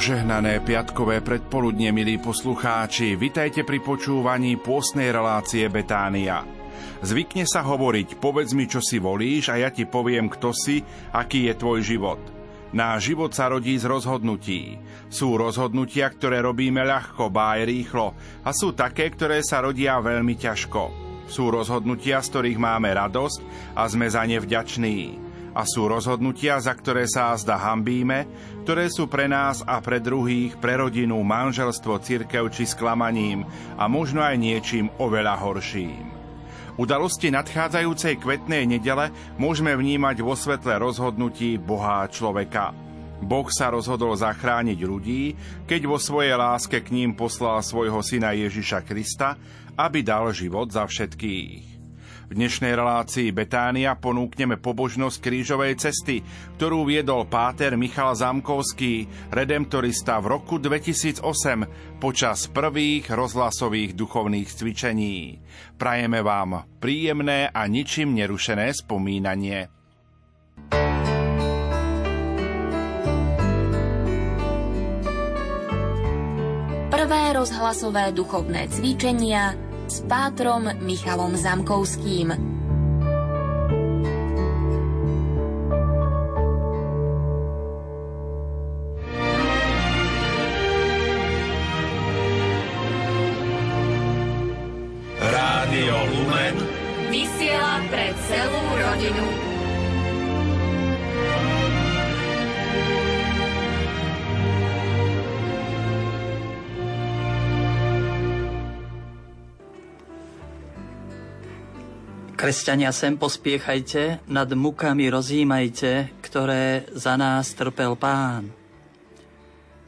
Požehnané piatkové predpoludne, milí poslucháči, vitajte pri počúvaní pôstnej relácie Betánia. Zvykne sa hovoriť, povedz mi, čo si volíš a ja ti poviem, kto si, aký je tvoj život. Náš život sa rodí z rozhodnutí. Sú rozhodnutia, ktoré robíme ľahko, aj rýchlo a sú také, ktoré sa rodia veľmi ťažko. Sú rozhodnutia, z ktorých máme radosť a sme za ne vďační a sú rozhodnutia, za ktoré sa zda hambíme, ktoré sú pre nás a pre druhých, pre rodinu, manželstvo, cirkev či sklamaním a možno aj niečím oveľa horším. Udalosti nadchádzajúcej kvetnej nedele môžeme vnímať vo svetle rozhodnutí Boha človeka. Boh sa rozhodol zachrániť ľudí, keď vo svojej láske k ním poslal svojho syna Ježiša Krista, aby dal život za všetkých. V dnešnej relácii Betánia ponúkneme pobožnosť krížovej cesty, ktorú viedol páter Michal Zamkovský, redemptorista v roku 2008 počas prvých rozhlasových duchovných cvičení. Prajeme vám príjemné a ničím nerušené spomínanie. Prvé rozhlasové duchovné cvičenia s pátrom Michalom Zamkovským. Rádio Lumen vysiela pre celú rodinu. Kresťania, sem pospiechajte, nad mukami rozjímajte, ktoré za nás trpel pán.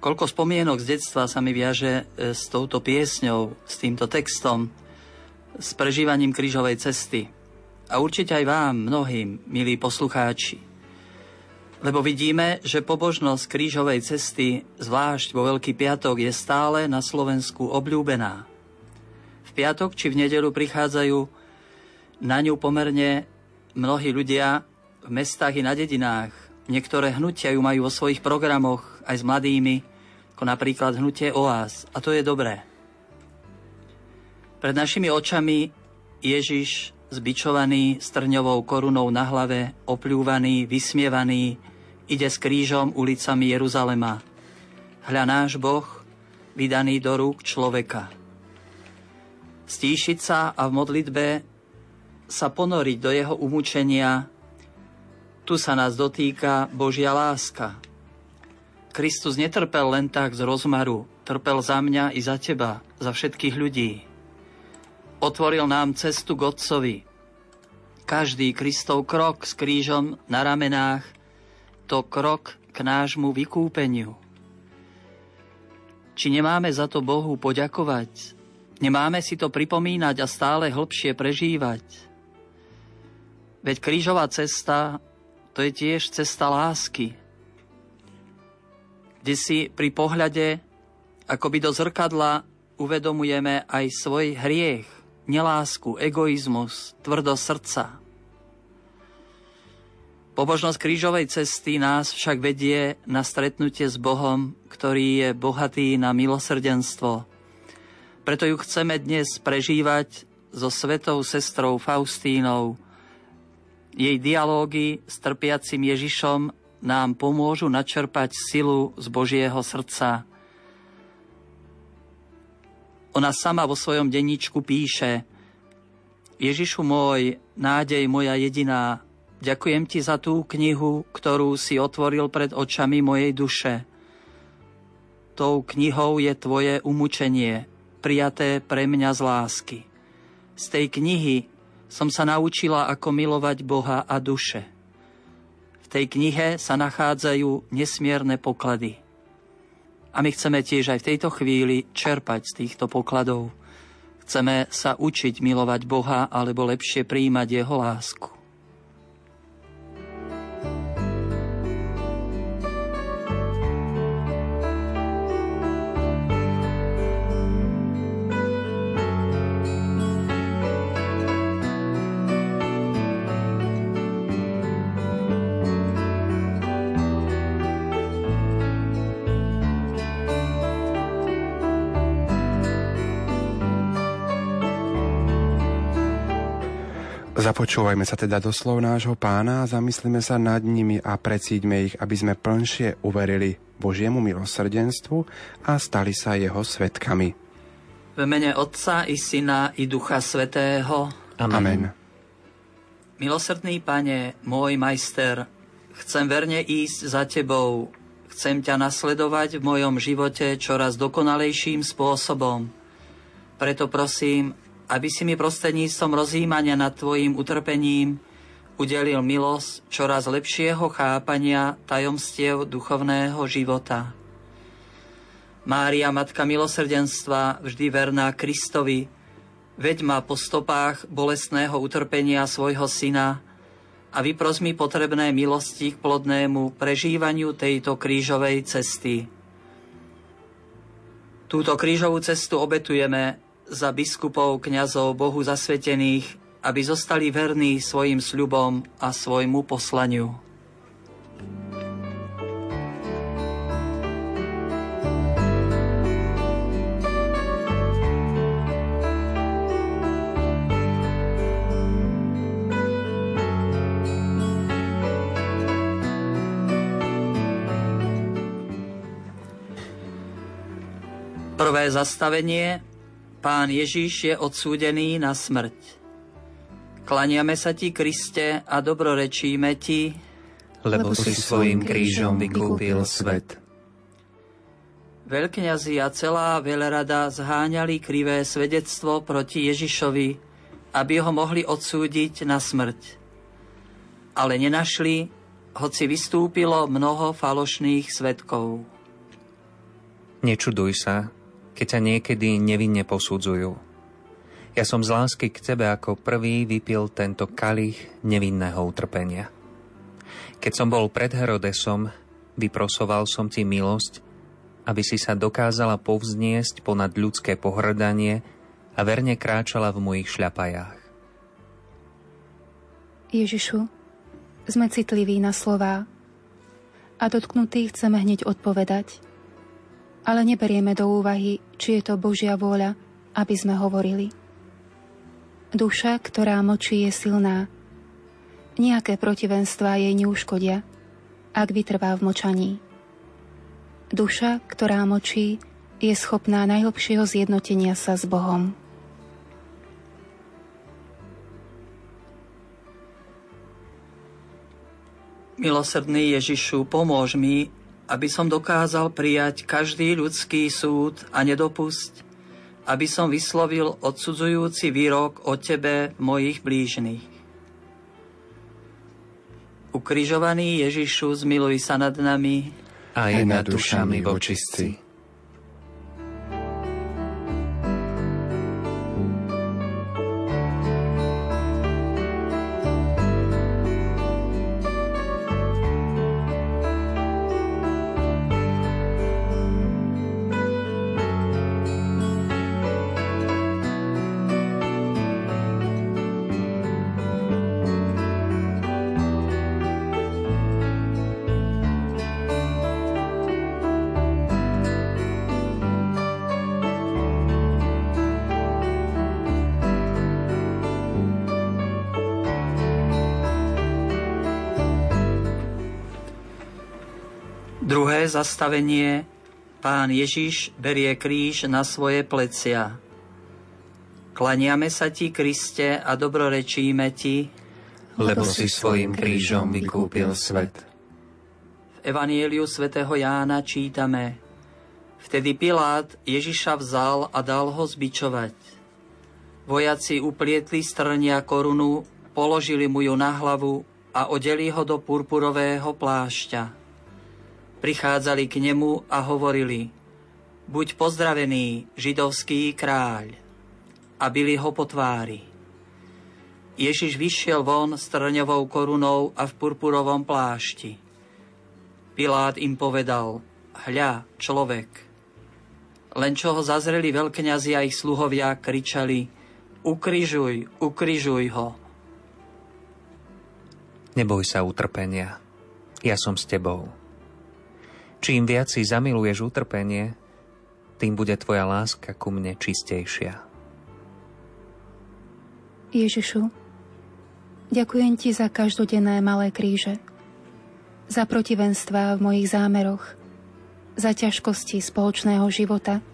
Koľko spomienok z detstva sa mi viaže e, s touto piesňou, s týmto textom, s prežívaním krížovej cesty. A určite aj vám, mnohým, milí poslucháči. Lebo vidíme, že pobožnosť krížovej cesty, zvlášť vo Veľký piatok, je stále na Slovensku obľúbená. V piatok či v nedelu prichádzajú na ňu pomerne mnohí ľudia v mestách i na dedinách. Niektoré hnutia ju majú vo svojich programoch aj s mladými, ako napríklad hnutie OAS. A to je dobré. Pred našimi očami Ježiš zbičovaný strňovou korunou na hlave, opľúvaný, vysmievaný, ide s krížom ulicami Jeruzalema. Hľa náš Boh, vydaný do rúk človeka. Stíšiť sa a v modlitbe sa ponoriť do jeho umúčenia, tu sa nás dotýka Božia láska. Kristus netrpel len tak z rozmaru, trpel za mňa i za teba, za všetkých ľudí. Otvoril nám cestu k Otcovi. Každý Kristov krok s krížom na ramenách, to krok k nášmu vykúpeniu. Či nemáme za to Bohu poďakovať? Nemáme si to pripomínať a stále hlbšie prežívať? Veď krížová cesta to je tiež cesta lásky, kde si pri pohľade akoby do zrkadla uvedomujeme aj svoj hriech, nelásku, egoizmus, tvrdo srdca. Pobožnosť krížovej cesty nás však vedie na stretnutie s Bohom, ktorý je bohatý na milosrdenstvo. Preto ju chceme dnes prežívať so svetou sestrou Faustínou, jej dialógy s trpiacim Ježišom nám pomôžu načerpať silu z Božieho srdca. Ona sama vo svojom denníčku píše Ježišu môj, nádej moja jediná, ďakujem ti za tú knihu, ktorú si otvoril pred očami mojej duše. Tou knihou je tvoje umúčenie, prijaté pre mňa z lásky. Z tej knihy som sa naučila, ako milovať Boha a duše. V tej knihe sa nachádzajú nesmierne poklady. A my chceme tiež aj v tejto chvíli čerpať z týchto pokladov. Chceme sa učiť milovať Boha alebo lepšie príjmať Jeho lásku. Započúvajme sa teda do slov nášho pána a zamyslíme sa nad nimi a precíďme ich, aby sme plnšie uverili Božiemu milosrdenstvu a stali sa jeho svetkami. V mene Otca i Syna i Ducha Svetého. Amen. Amen. Milosrdný Pane, môj majster, chcem verne ísť za Tebou. Chcem ťa nasledovať v mojom živote čoraz dokonalejším spôsobom. Preto prosím, aby si mi prostredníctvom rozjímania nad Tvojim utrpením udelil milosť čoraz lepšieho chápania tajomstiev duchovného života. Mária, Matka milosrdenstva, vždy verná Kristovi, veď ma po stopách bolestného utrpenia svojho syna a vypros mi potrebné milosti k plodnému prežívaniu tejto krížovej cesty. Túto krížovú cestu obetujeme za biskupov, kňazov, Bohu zasvetených, aby zostali verní svojim sľubom a svojmu poslaniu. Prvé zastavenie Pán Ježiš je odsúdený na smrť. Klaniame sa ti, Kriste, a dobrorečíme ti, lebo si svojim krížom vykúpil svet. Veľkňazi a celá veľrada zháňali krivé svedectvo proti Ježišovi, aby ho mohli odsúdiť na smrť. Ale nenašli, hoci vystúpilo mnoho falošných svetkov. Nečuduj sa, keď sa niekedy nevinne posudzujú. Ja som z lásky k tebe ako prvý vypil tento kalich nevinného utrpenia. Keď som bol pred Herodesom, vyprosoval som ti milosť, aby si sa dokázala povzniesť ponad ľudské pohrdanie a verne kráčala v mojich šľapajách. Ježišu, sme citliví na slová a dotknutí chceme hneď odpovedať – ale neberieme do úvahy, či je to Božia vôľa, aby sme hovorili. Duša, ktorá močí, je silná. Nejaké protivenstvá jej neuškodia, ak vytrvá v močaní. Duša, ktorá močí, je schopná najhlbšieho zjednotenia sa s Bohom. Milosrdný Ježišu, pomôž mi, aby som dokázal prijať každý ľudský súd a nedopusť, aby som vyslovil odsudzujúci výrok o tebe mojich blížnych. Ukrižovaný Ježišu, zmiluj sa nad nami a aj nad dušami vočistci. Zastavenie Pán Ježiš berie kríž na svoje plecia. Klaniame sa ti, Kriste, a dobrorečíme ti, lebo si svojim krížom vykúpil svet. V Evanieliu svätého Jána čítame Vtedy Pilát Ježiša vzal a dal ho zbičovať. Vojaci uplietli strnia korunu, položili mu ju na hlavu a odeli ho do purpurového plášťa prichádzali k nemu a hovorili Buď pozdravený, židovský kráľ. A byli ho po tvári. Ježiš vyšiel von s trňovou korunou a v purpurovom plášti. Pilát im povedal, hľa, človek. Len čo ho zazreli veľkňazi a ich sluhovia, kričali, ukrižuj, ukrižuj ho. Neboj sa utrpenia, ja som s tebou. Čím viac si zamiluješ utrpenie, tým bude tvoja láska ku mne čistejšia. Ježišu, Ďakujem ti za každodenné malé kríže, za protivenstva v mojich zámeroch, za ťažkosti spoločného života,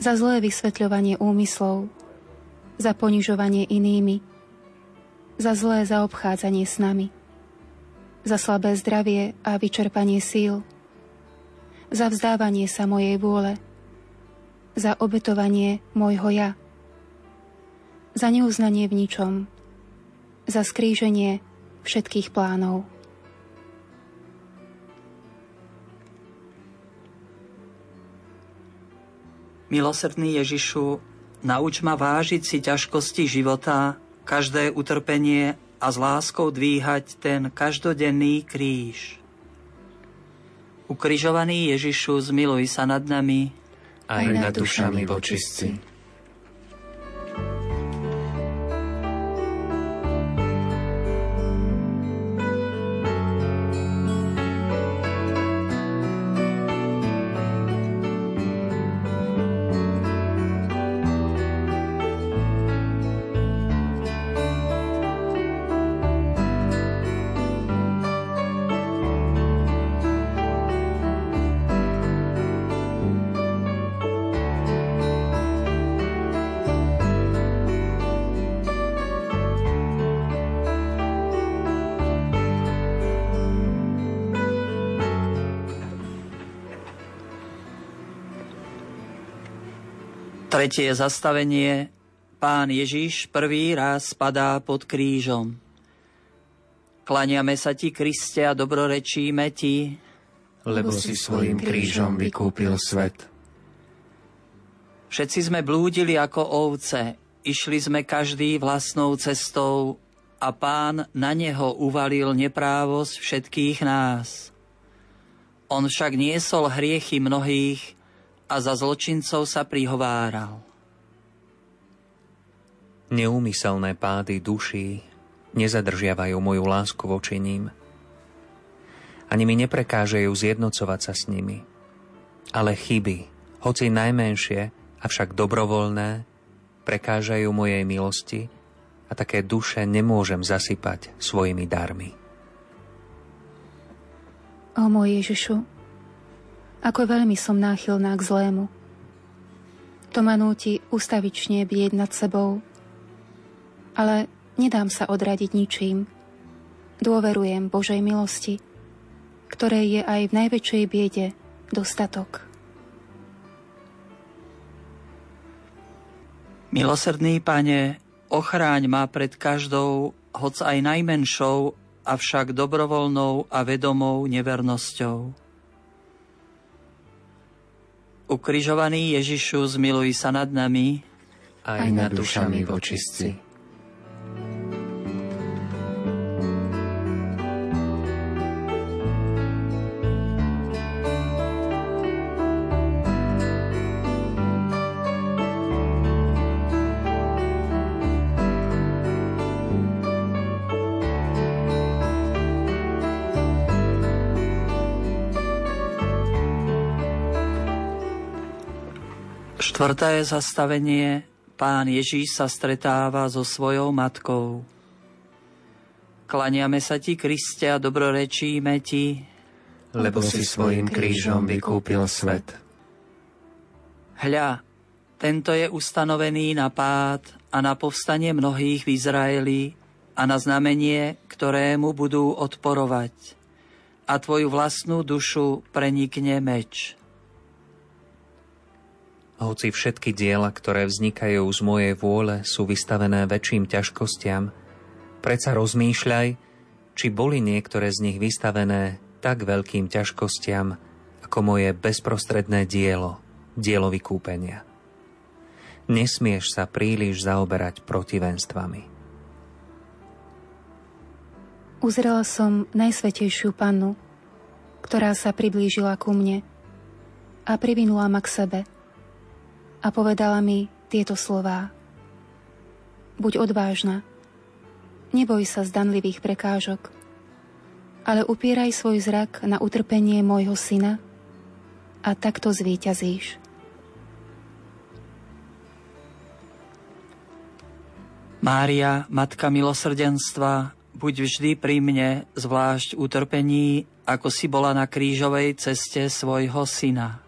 za zlé vysvetľovanie úmyslov, za ponižovanie inými, za zlé zaobchádzanie s nami, za slabé zdravie a vyčerpanie síl, za vzdávanie sa mojej vôle, za obetovanie môjho ja, za neuznanie v ničom, za skríženie všetkých plánov. Milosrdný Ježišu, nauč ma vážiť si ťažkosti života, každé utrpenie a s láskou dvíhať ten každodenný kríž. Ukrižovaný Ježišu, zmiluj sa nad nami aj nad dušami vočistci. Tretie zastavenie. Pán Ježiš prvý raz spadá pod krížom. Klaniame sa ti, Kriste, a dobrorečíme ti, lebo si svojim krížom vykúpil svet. Všetci sme blúdili ako ovce, išli sme každý vlastnou cestou a pán na neho uvalil neprávosť všetkých nás. On však niesol hriechy mnohých a za zločincov sa prihováral. Neúmyselné pády duší nezadržiavajú moju lásku voči ním. Ani mi neprekážajú zjednocovať sa s nimi. Ale chyby, hoci najmenšie, avšak dobrovoľné, prekážajú mojej milosti a také duše nemôžem zasypať svojimi darmi. O môj Ježišu, ako veľmi som náchylná k zlému. To ma núti ustavične bieť nad sebou. Ale nedám sa odradiť ničím. Dôverujem Božej milosti, ktorej je aj v najväčšej biede dostatok. Milosrdný pane, ochráň ma pred každou, hoc aj najmenšou, avšak dobrovoľnou a vedomou nevernosťou Ukrižovaný Ježišu, zmiluj sa nad nami. Aj nad dušami vočistci. Štvrté zastavenie. Pán Ježíš sa stretáva so svojou matkou. Klaniame sa ti, Kriste, a dobrorečíme ti, lebo si svojim krížom vykúpil svet. Hľa, tento je ustanovený na pád a na povstanie mnohých v Izraeli a na znamenie, ktorému budú odporovať. A tvoju vlastnú dušu prenikne meč. Hoci všetky diela, ktoré vznikajú z mojej vôle, sú vystavené väčším ťažkostiam, predsa rozmýšľaj, či boli niektoré z nich vystavené tak veľkým ťažkostiam, ako moje bezprostredné dielo, dielo vykúpenia. Nesmieš sa príliš zaoberať protivenstvami. Uzrela som najsvetejšiu pannu, ktorá sa priblížila ku mne a privinula ma k sebe – a povedala mi tieto slová. Buď odvážna, neboj sa zdanlivých prekážok, ale upieraj svoj zrak na utrpenie môjho syna a takto zvíťazíš. Mária, Matka milosrdenstva, buď vždy pri mne, zvlášť utrpení, ako si bola na krížovej ceste svojho syna.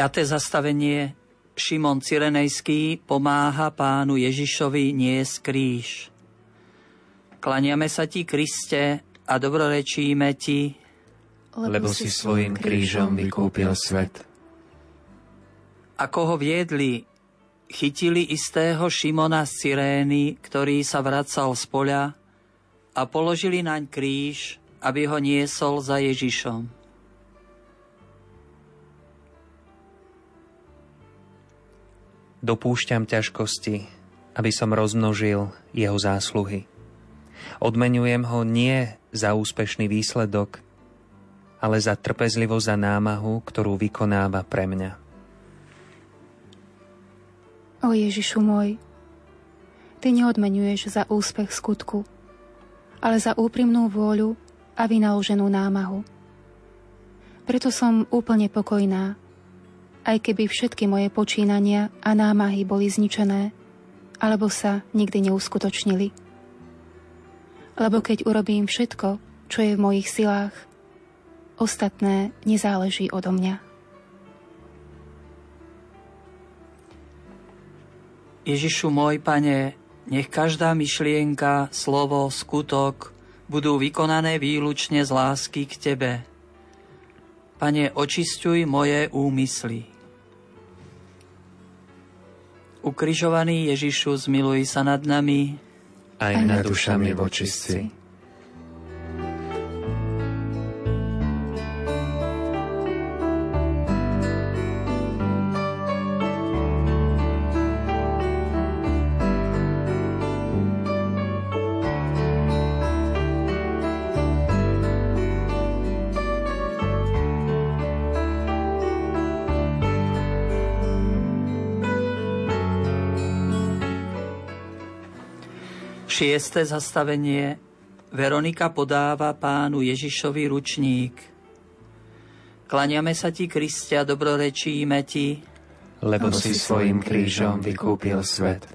Piaté zastavenie Šimon Cyrenejský pomáha pánu Ježišovi niesť kríž. Klaniame sa ti, Kriste, a dobrorečíme ti, lebo si svojim krížom vykúpil svet. Ako ho viedli, chytili istého Šimona z Cyrény, ktorý sa vracal z poľa a položili naň kríž, aby ho niesol za Ježišom. Dopúšťam ťažkosti, aby som rozmnožil jeho zásluhy. Odmenujem ho nie za úspešný výsledok, ale za trpezlivosť a námahu, ktorú vykonáva pre mňa. O Ježišu môj, Ty neodmenuješ za úspech skutku, ale za úprimnú vôľu a vynaloženú námahu. Preto som úplne pokojná, aj keby všetky moje počínania a námahy boli zničené, alebo sa nikdy neuskutočnili. Lebo keď urobím všetko, čo je v mojich silách, ostatné nezáleží odo mňa. Ježišu môj pane, nech každá myšlienka, slovo, skutok budú vykonané výlučne z lásky k Tebe – Pane, očistuj moje úmysly. Ukrižovaný Ježišu, zmiluj sa nad nami. Aj nad dušami vočistci. Šiesté zastavenie Veronika podáva pánu Ježišovi ručník. Klaniame sa ti, Kristia, dobrorečíme ti, lebo si svojim krížom vykúpil svet.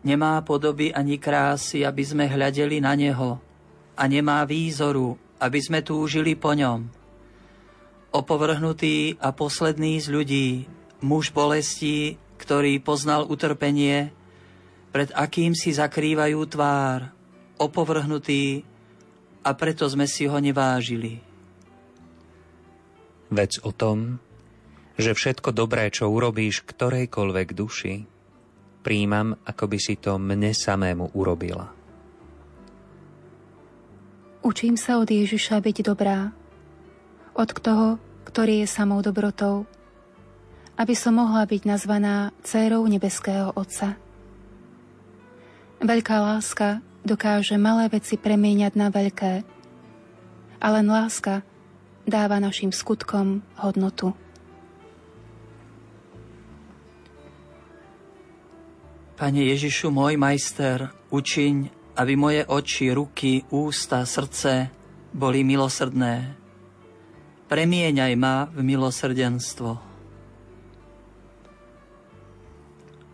Nemá podoby ani krásy, aby sme hľadeli na neho, a nemá výzoru, aby sme túžili po ňom. Opovrhnutý a posledný z ľudí, muž bolestí, ktorý poznal utrpenie, pred akým si zakrývajú tvár, opovrhnutý a preto sme si ho nevážili. Vec o tom, že všetko dobré, čo urobíš ktorejkoľvek duši, príjmam, ako by si to mne samému urobila. Učím sa od Ježiša byť dobrá, od toho, ktorý je samou dobrotou, aby som mohla byť nazvaná dcérou nebeského Otca. Veľká láska dokáže malé veci premieňať na veľké. A len láska dáva našim skutkom hodnotu. Pane Ježišu, môj majster, učiň, aby moje oči, ruky, ústa, srdce boli milosrdné. Premieňaj ma v milosrdenstvo.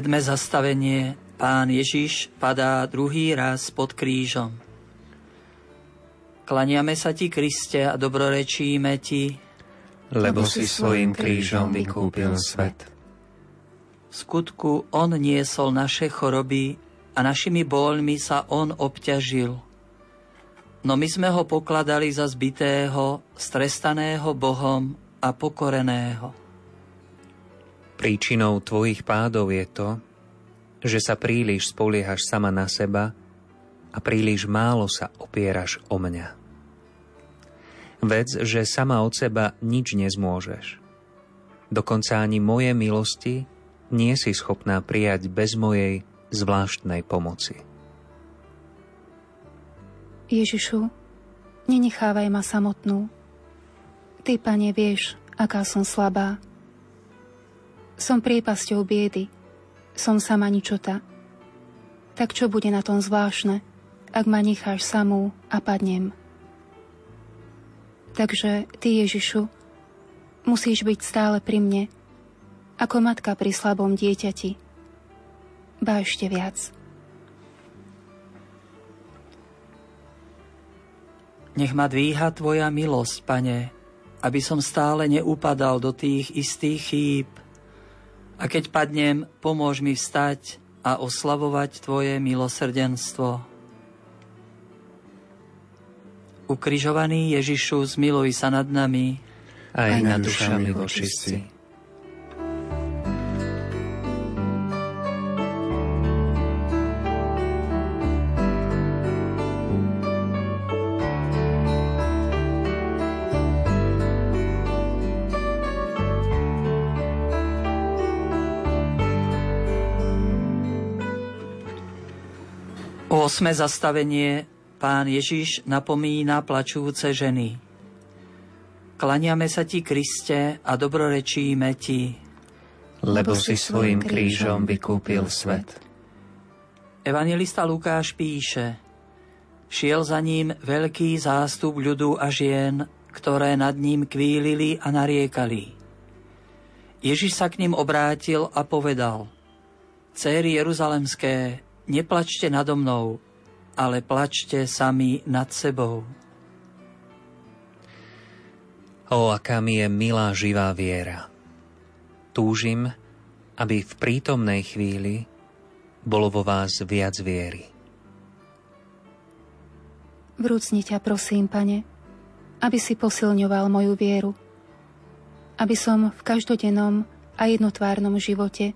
Siedme zastavenie. Pán Ježiš padá druhý raz pod krížom. Klaniame sa ti, Kriste, a dobrorečíme ti, lebo si svojim krížom vykúpil svet. V skutku On niesol naše choroby a našimi bóľmi sa On obťažil. No my sme ho pokladali za zbitého, strestaného Bohom a pokoreného. Príčinou tvojich pádov je to, že sa príliš spoliehaš sama na seba a príliš málo sa opieraš o mňa. Vec, že sama od seba nič nezmôžeš. Dokonca ani moje milosti nie si schopná prijať bez mojej zvláštnej pomoci. Ježišu, nenechávaj ma samotnú. Ty, Pane, vieš, aká som slabá. Som priepasťou biedy, som sama ničota. Tak čo bude na tom zvláštne, ak ma necháš samú a padnem? Takže Ty, Ježišu, musíš byť stále pri mne, ako matka pri slabom dieťati. Ba ešte viac. Nech ma dvíha Tvoja milosť, Pane, aby som stále neupadal do tých istých chýb. A keď padnem, pomôž mi vstať a oslavovať Tvoje milosrdenstvo. Ukrižovaný Ježišu, zmiluj sa nad nami. Aj, aj nad dušami vočistí. Osme zastavenie Pán Ježiš napomína plačúce ženy. Klaniame sa ti, Kriste, a dobrorečíme ti, lebo si svojim krížom vykúpil svet. Evangelista Lukáš píše, šiel za ním veľký zástup ľudu a žien, ktoré nad ním kvílili a nariekali. Ježiš sa k ním obrátil a povedal, Céry Jeruzalemské, neplačte nado mnou, ale plačte sami nad sebou. O, aká mi je milá živá viera. Túžim, aby v prítomnej chvíli bolo vo vás viac viery. Vrúcni ťa prosím, pane, aby si posilňoval moju vieru, aby som v každodennom a jednotvárnom živote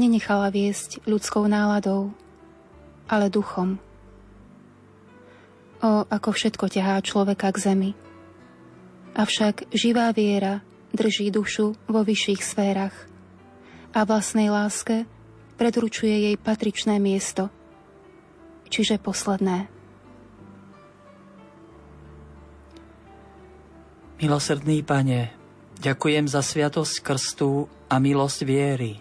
nenechala viesť ľudskou náladou, ale duchom. O, ako všetko ťahá človeka k zemi. Avšak živá viera drží dušu vo vyšších sférach a vlastnej láske predručuje jej patričné miesto, čiže posledné. Milosrdný Pane, ďakujem za sviatosť krstu a milosť viery.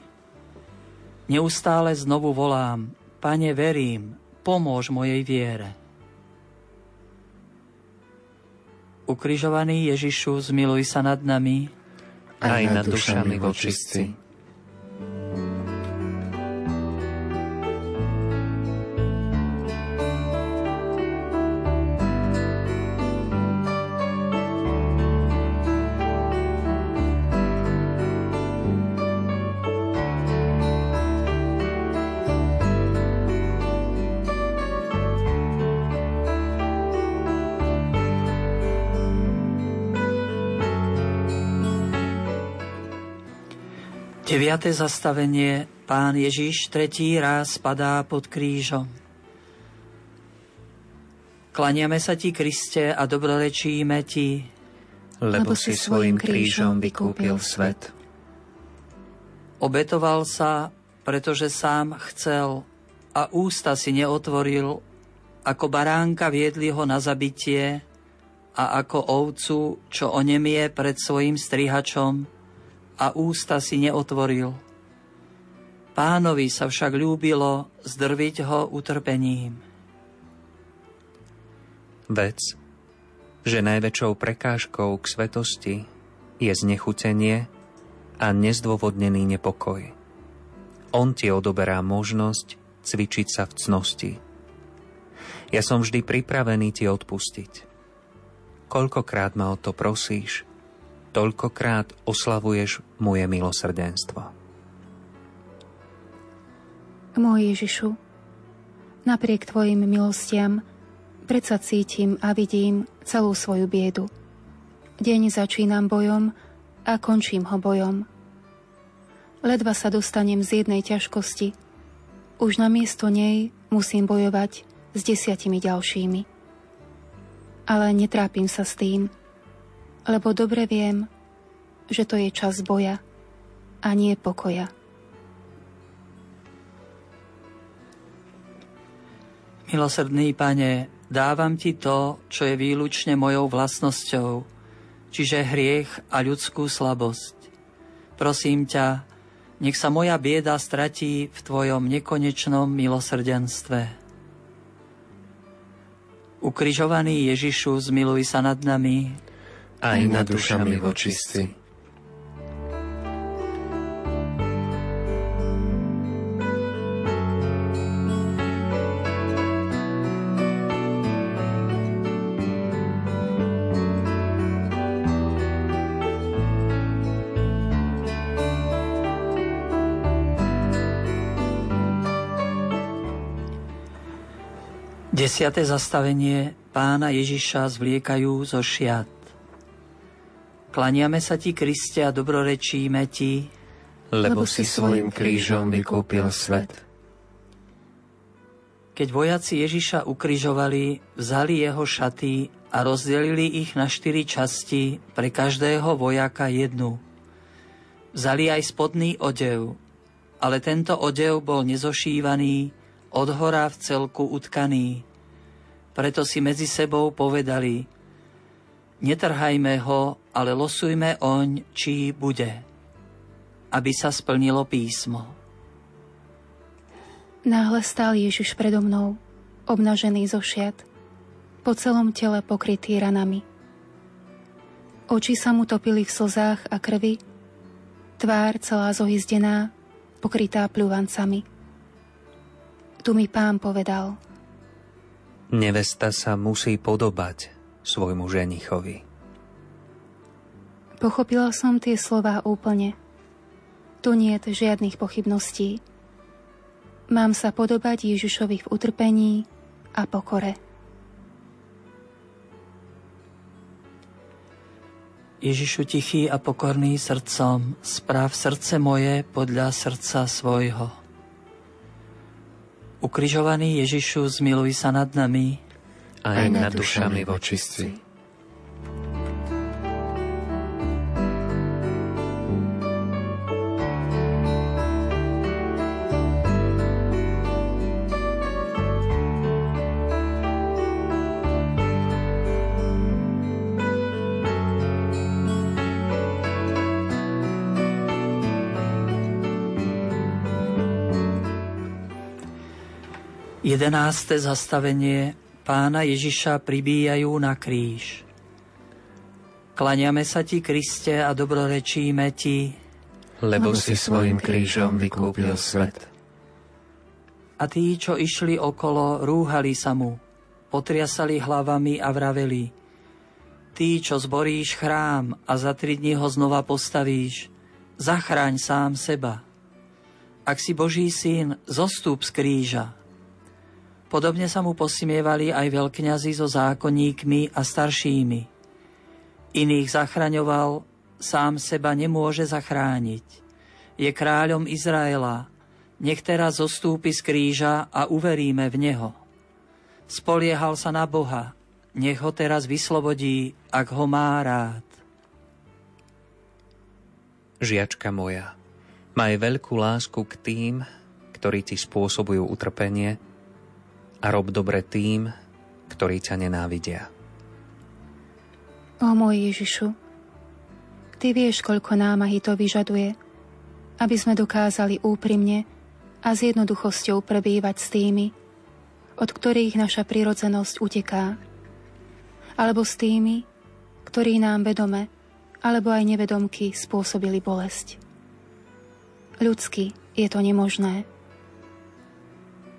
Neustále znovu volám, Pane, verím, pomôž mojej viere. Ukrižovaný Ježišu, zmiluj sa nad nami. Aj nad dušami vočistci. Deviate zastavenie. Pán Ježiš tretí raz padá pod krížom. Klaniame sa ti, Kriste, a dobrorečíme ti, lebo si svojim krížom vykúpil svet. Obetoval sa, pretože sám chcel a ústa si neotvoril, ako baránka viedli ho na zabitie a ako ovcu, čo onemie pred svojim strihačom, a ústa si neotvoril. Pánovi sa však ľúbilo zdrviť ho utrpením. Vec, že najväčšou prekážkou k svetosti je znechutenie a nezdôvodnený nepokoj. On ti odoberá možnosť cvičiť sa v cnosti. Ja som vždy pripravený ti odpustiť. Koľkokrát ma o to prosíš, toľkokrát oslavuješ moje milosrdenstvo. Môj Ježišu, napriek Tvojim milostiam predsa cítim a vidím celú svoju biedu. Deň začínam bojom a končím ho bojom. Ledva sa dostanem z jednej ťažkosti. Už na miesto nej musím bojovať s desiatimi ďalšími. Ale netrápim sa s tým, lebo dobre viem, že to je čas boja a nie pokoja. Milosrdný pane, dávam ti to, čo je výlučne mojou vlastnosťou, čiže hriech a ľudskú slabosť. Prosím ťa, nech sa moja bieda stratí v tvojom nekonečnom milosrdenstve. Ukrižovaný Ježišu, zmiluj sa nad nami. Aj nad dušami vočistí. Desiate zastavenie pána Ježiša zvliekajú zo šiat. Klaniame sa ti, Kriste, a dobrorečíme ti, lebo si svojim krížom vykúpil svet. Keď vojaci Ježiša ukrižovali, vzali jeho šaty a rozdelili ich na štyri časti, pre každého vojaka jednu. Vzali aj spodný odev, ale tento odev bol nezošívaný, od hora v celku utkaný. Preto si medzi sebou povedali, netrhajme ho, ale losujme oň, či bude, aby sa splnilo písmo. Náhle stál Ježiš predo mnou, obnažený zo šiat, po celom tele pokrytý ranami. Oči sa mu topili v slzách a krvi, tvár celá zohyzdená, pokrytá pľúvancami. Tu mi pán povedal. Nevesta sa musí podobať svojmu ženichovi. Pochopila som tie slová úplne. Tu nie je žiadnych pochybností. Mám sa podobať Ježišovi v utrpení a pokore. Ježišu tichý a pokorný srdcom, správ srdce moje podľa srdca svojho. Ukrižovaný Ježišu, zmiluj sa nad nami. Aj nad dušami vočistí. Jedenácté zastavenie pána Ježiša pribíjajú na kríž. Klaniame sa ti, Kriste, a dobrorečíme ti, lebo si svojim krížom vykúpil svet. A tí, čo išli okolo, rúhali sa mu, potriasali hlavami a vraveli, Ty, čo zboríš chrám a za tri dní ho znova postavíš, zachráň sám seba. Ak si Boží syn, zostúp z kríža. Podobne sa mu posmievali aj veľkňazi so zákonníkmi a staršími. Iných zachraňoval, sám seba nemôže zachrániť. Je kráľom Izraela, nech teraz zostúpi z kríža a uveríme v Neho. Spoliehal sa na Boha, nech ho teraz vyslobodí, ak ho má rád. Žiačka moja, maj veľkú lásku k tým, ktorí ti spôsobujú utrpenie, a rob dobre tým, ktorí ťa nenávidia. O môj Ježišu, Ty vieš, koľko námahy to vyžaduje, aby sme dokázali úprimne a s jednoduchosťou prebývať s tými, od ktorých naša prirodzenosť uteká, alebo s tými, ktorí nám vedome alebo aj nevedomky spôsobili bolesť. Ľudsky je to nemožné.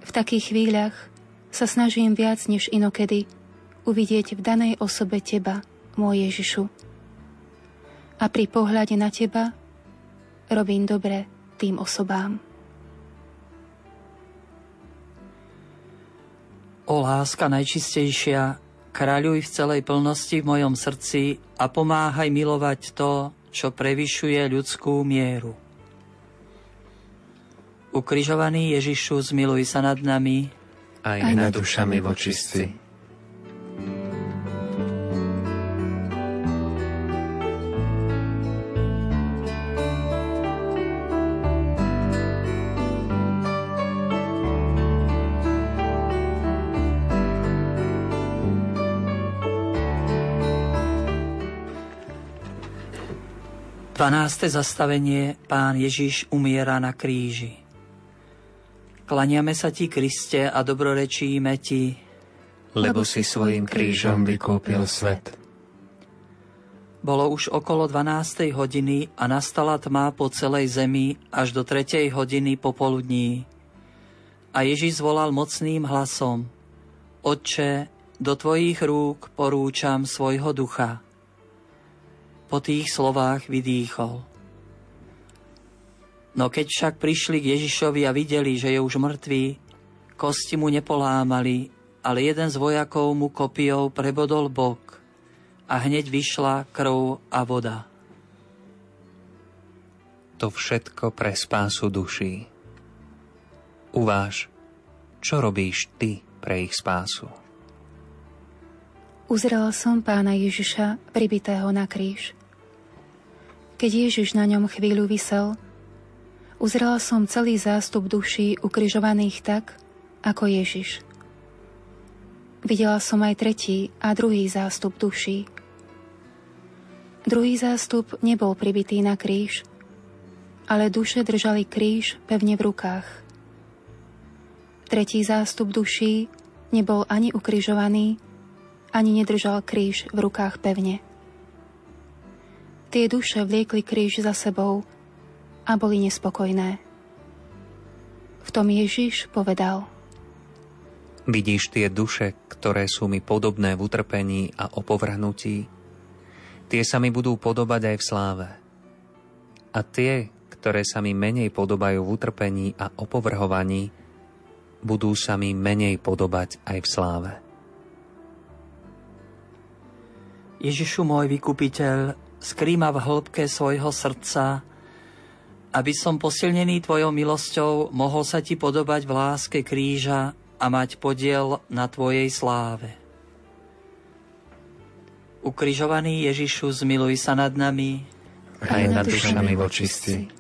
V takých chvíľach sa snažím viac než inokedy uvidieť v danej osobe Teba, môj Ježišu. A pri pohľade na Teba robím dobre tým osobám. O láska najčistejšia, kráľuj v celej plnosti v mojom srdci a pomáhaj milovať to, čo prevyšuje ľudskú mieru. Ukrižovaný Ježišu, zmiluj sa nad nami, aj, nad dušami vočistci. 12. zastavenie Pán Ježiš umiera na kríži. Klaniame sa Ti, Kriste, a dobrorečíme Ti, lebo si svojim krížom vykúpil svet. Bolo už okolo 12. hodiny a nastala tma po celej zemi až do 3. hodiny popoludní. A Ježiš zvolal mocným hlasom, Otče, do Tvojich rúk porúčam svojho ducha po tých slovách vydýchol. No keď však prišli k Ježišovi a videli, že je už mŕtvý, kosti mu nepolámali, ale jeden z vojakov mu kopijou prebodol bok a hneď vyšla krv a voda. To všetko pre spásu duší. Uváž, čo robíš ty pre ich spásu? Uzrela som pána Ježiša pribitého na kríž. Keď Ježiš na ňom chvíľu vysel, uzrela som celý zástup duší ukrižovaných tak, ako Ježiš. Videla som aj tretí a druhý zástup duší. Druhý zástup nebol pribitý na kríž, ale duše držali kríž pevne v rukách. Tretí zástup duší nebol ani ukrižovaný, ani nedržal kríž v rukách pevne. Tie duše vliekli kríž za sebou a boli nespokojné. V tom Ježiš povedal Vidíš tie duše, ktoré sú mi podobné v utrpení a opovrhnutí? Tie sa mi budú podobať aj v sláve. A tie, ktoré sa mi menej podobajú v utrpení a opovrhovaní, budú sa mi menej podobať aj v sláve. Ježišu môj vykupiteľ, skrýma v hĺbke svojho srdca, aby som posilnený Tvojou milosťou mohol sa Ti podobať v láske kríža a mať podiel na Tvojej sláve. Ukrižovaný Ježišu, zmiluj sa nad nami aj nad dušami vočistí.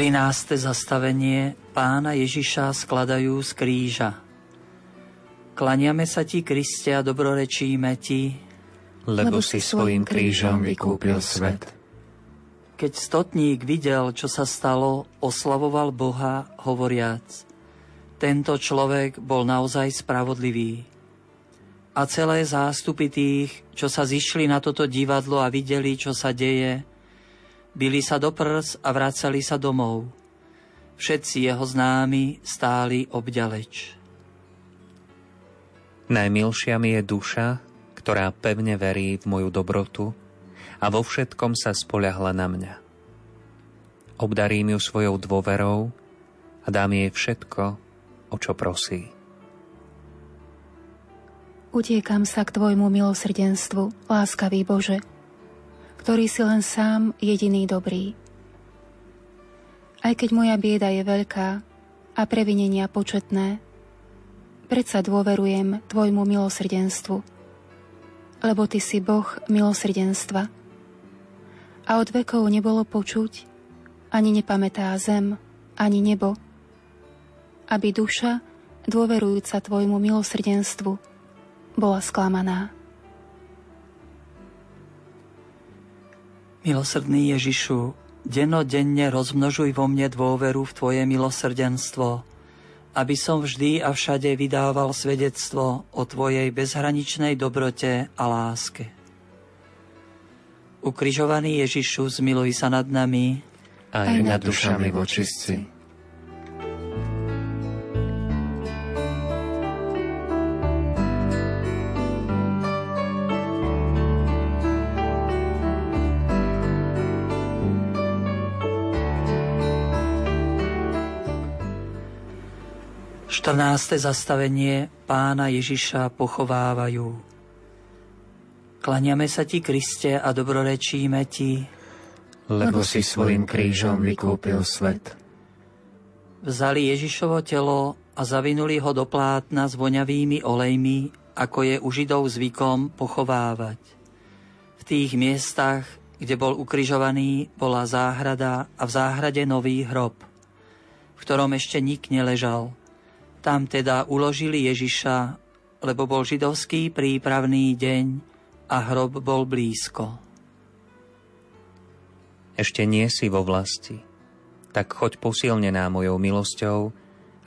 13. zastavenie pána Ježiša skladajú z kríža. Klaniame sa ti, Kriste, a dobrorečíme ti, lebo si svojim krížom vykúpil svet. Keď stotník videl, čo sa stalo, oslavoval Boha, hovoriac, tento človek bol naozaj spravodlivý. A celé zástupy tých, čo sa zišli na toto divadlo a videli, čo sa deje, Bili sa do prs a vracali sa domov. Všetci jeho známi stáli obďaleč. Najmilšia mi je duša, ktorá pevne verí v moju dobrotu a vo všetkom sa spoľahla na mňa. Obdarím ju svojou dôverou a dám jej všetko, o čo prosí. Utiekam sa k Tvojmu milosrdenstvu, láskavý Bože, ktorý si len sám jediný dobrý. Aj keď moja bieda je veľká a previnenia početné, predsa dôverujem Tvojmu milosrdenstvu, lebo Ty si Boh milosrdenstva. A od vekov nebolo počuť, ani nepamätá zem, ani nebo, aby duša dôverujúca Tvojmu milosrdenstvu, bola sklamaná. Milosrdný Ježišu, denodenne rozmnožuj vo mne dôveru v Tvoje milosrdenstvo, aby som vždy a všade vydával svedectvo o Tvojej bezhraničnej dobrote a láske. Ukrižovaný Ježišu, zmiluj sa nad nami aj nad dušami vočistci. 14. zastavenie pána Ježiša pochovávajú. Klaniame sa ti, Kriste, a dobrorečíme ti, lebo si svojim krížom vykúpil svet. Vzali Ježišovo telo a zavinuli ho do plátna s voňavými olejmi, ako je u Židov zvykom pochovávať. V tých miestach, kde bol ukrižovaný, bola záhrada a v záhrade nový hrob, v ktorom ešte nik neležal – tam teda uložili Ježiša, lebo bol židovský prípravný deň a hrob bol blízko. Ešte nie si vo vlasti, tak choď posilnená mojou milosťou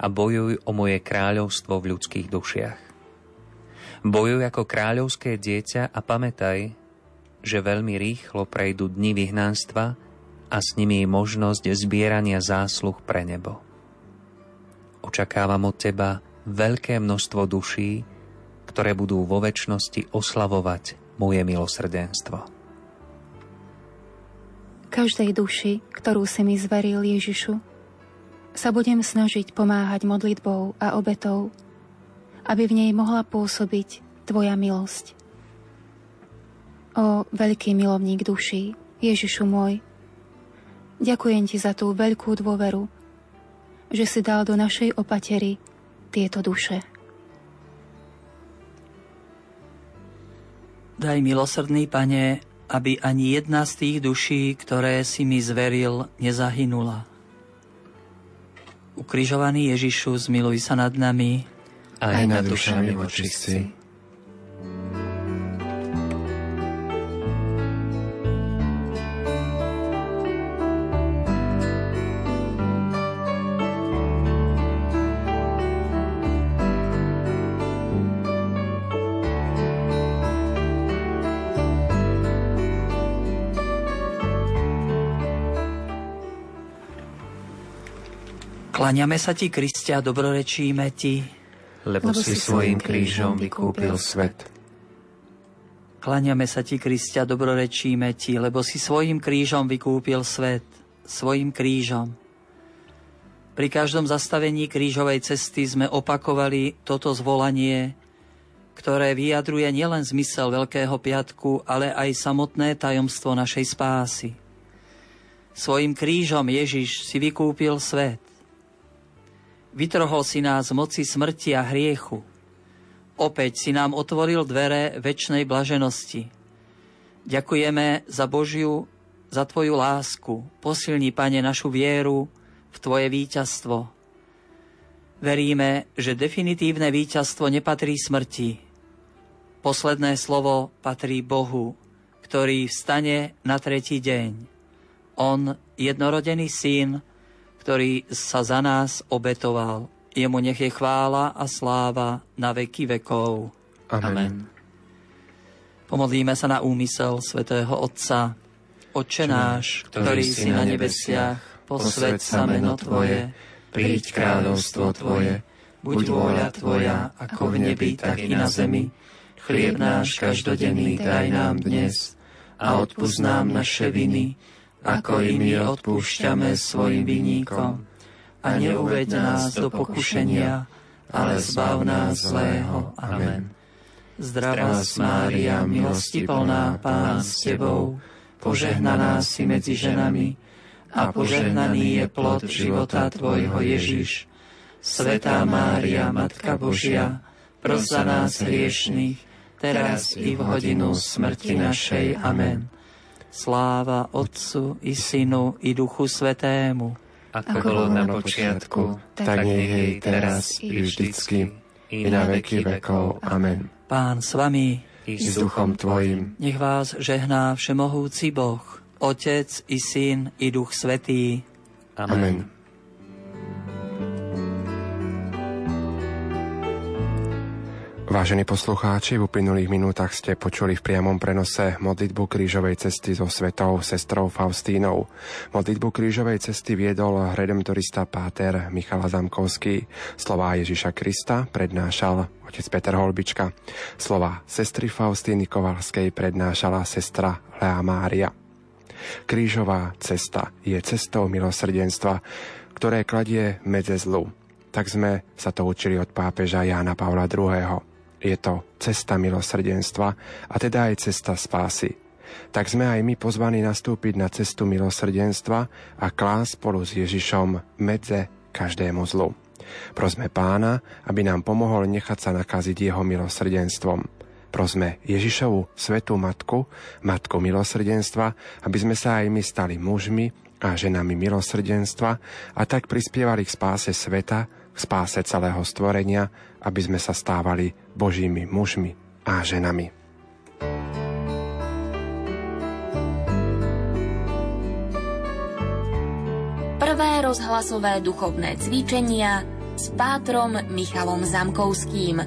a bojuj o moje kráľovstvo v ľudských dušiach. Bojuj ako kráľovské dieťa a pamätaj, že veľmi rýchlo prejdú dni vyhnánstva a s nimi možnosť zbierania zásluh pre nebo. Očakávam od Teba veľké množstvo duší, ktoré budú vo väčšnosti oslavovať moje milosrdenstvo. Každej duši, ktorú si mi zveril Ježišu, sa budem snažiť pomáhať modlitbou a obetou, aby v nej mohla pôsobiť Tvoja milosť. O veľký milovník duší, Ježišu môj, ďakujem Ti za tú veľkú dôveru, že si dal do našej opatery tieto duše. Daj milosrdný pane, aby ani jedna z tých duší, ktoré si mi zveril, nezahynula. Ukrižovaný Ježišu, zmiluj sa nad nami. Aj nad dušami vočistci. Kláňame sa ti, Kristia, dobrorečíme ti, lebo, lebo si svojim krížom vykúpil svet. Kláňame sa ti, Kristia, dobrorečíme ti, lebo si svojim krížom vykúpil svet, svojim krížom. Pri každom zastavení krížovej cesty sme opakovali toto zvolanie, ktoré vyjadruje nielen zmysel Veľkého piatku, ale aj samotné tajomstvo našej spásy. Svojim krížom Ježiš si vykúpil svet. Vytrhol si nás z moci smrti a hriechu. Opäť si nám otvoril dvere väčšnej blaženosti. Ďakujeme za Božiu, za Tvoju lásku. Posilni, Pane, našu vieru v Tvoje víťazstvo. Veríme, že definitívne víťazstvo nepatrí smrti. Posledné slovo patrí Bohu, ktorý vstane na tretí deň. On, jednorodený syn, ktorý sa za nás obetoval. Jemu nech je chvála a sláva na veky vekov. Amen. Amen. Pomodlíme sa na úmysel svätého Otca. Oče náš, ktorý si na nebesiach, posved sa meno Tvoje, príď kráľovstvo Tvoje, buď vôľa Tvoja, ako v nebi, tak i na zemi. Chlieb náš každodenný daj nám dnes a odpúsť nám naše viny, ako i my odpúšťame svojim vinníkom. A neuveď nás do pokušenia, ale zbav nás zlého. Amen. Zdravá Mária, milosti plná, Pán s Tebou, požehnaná si medzi ženami a požehnaný je plod života Tvojho Ježiš. Svetá Mária, Matka Božia, pros za nás hriešných, teraz i v hodinu smrti našej. Amen. Sláva Otcu i Synu i Duchu Svetému, ako bolo na počiatku, tak nech jej teraz i vždycky, i na veky vekov. Amen. Pán s vami, I s duchom Tvojim, nech vás žehná všemohúci Boh, Otec i Syn i Duch Svetý. Amen. Vážení poslucháči, v uplynulých minútach ste počuli v priamom prenose modlitbu krížovej cesty so svetou sestrou Faustínou. Modlitbu krížovej cesty viedol redemptorista páter Michala Zamkovský. Slová Ježiša Krista prednášal otec Peter Holbička. Slova sestry Faustíny Kovalskej prednášala sestra Lea Mária. Krížová cesta je cestou milosrdenstva, ktoré kladie medze zlu. Tak sme sa to učili od pápeža Jána Pavla II. Je to cesta milosrdenstva a teda aj cesta spásy. Tak sme aj my pozvaní nastúpiť na cestu milosrdenstva a klás spolu s Ježišom medze každému zlu. Prosme pána, aby nám pomohol nechať sa nakaziť jeho milosrdenstvom. Prosme Ježišovu svetú matku, matku milosrdenstva, aby sme sa aj my stali mužmi a ženami milosrdenstva a tak prispievali k spáse sveta, k spáse celého stvorenia, aby sme sa stávali Božími mužmi a ženami. Prvé rozhlasové duchovné cvičenia s pátrom Michalom Zamkovským.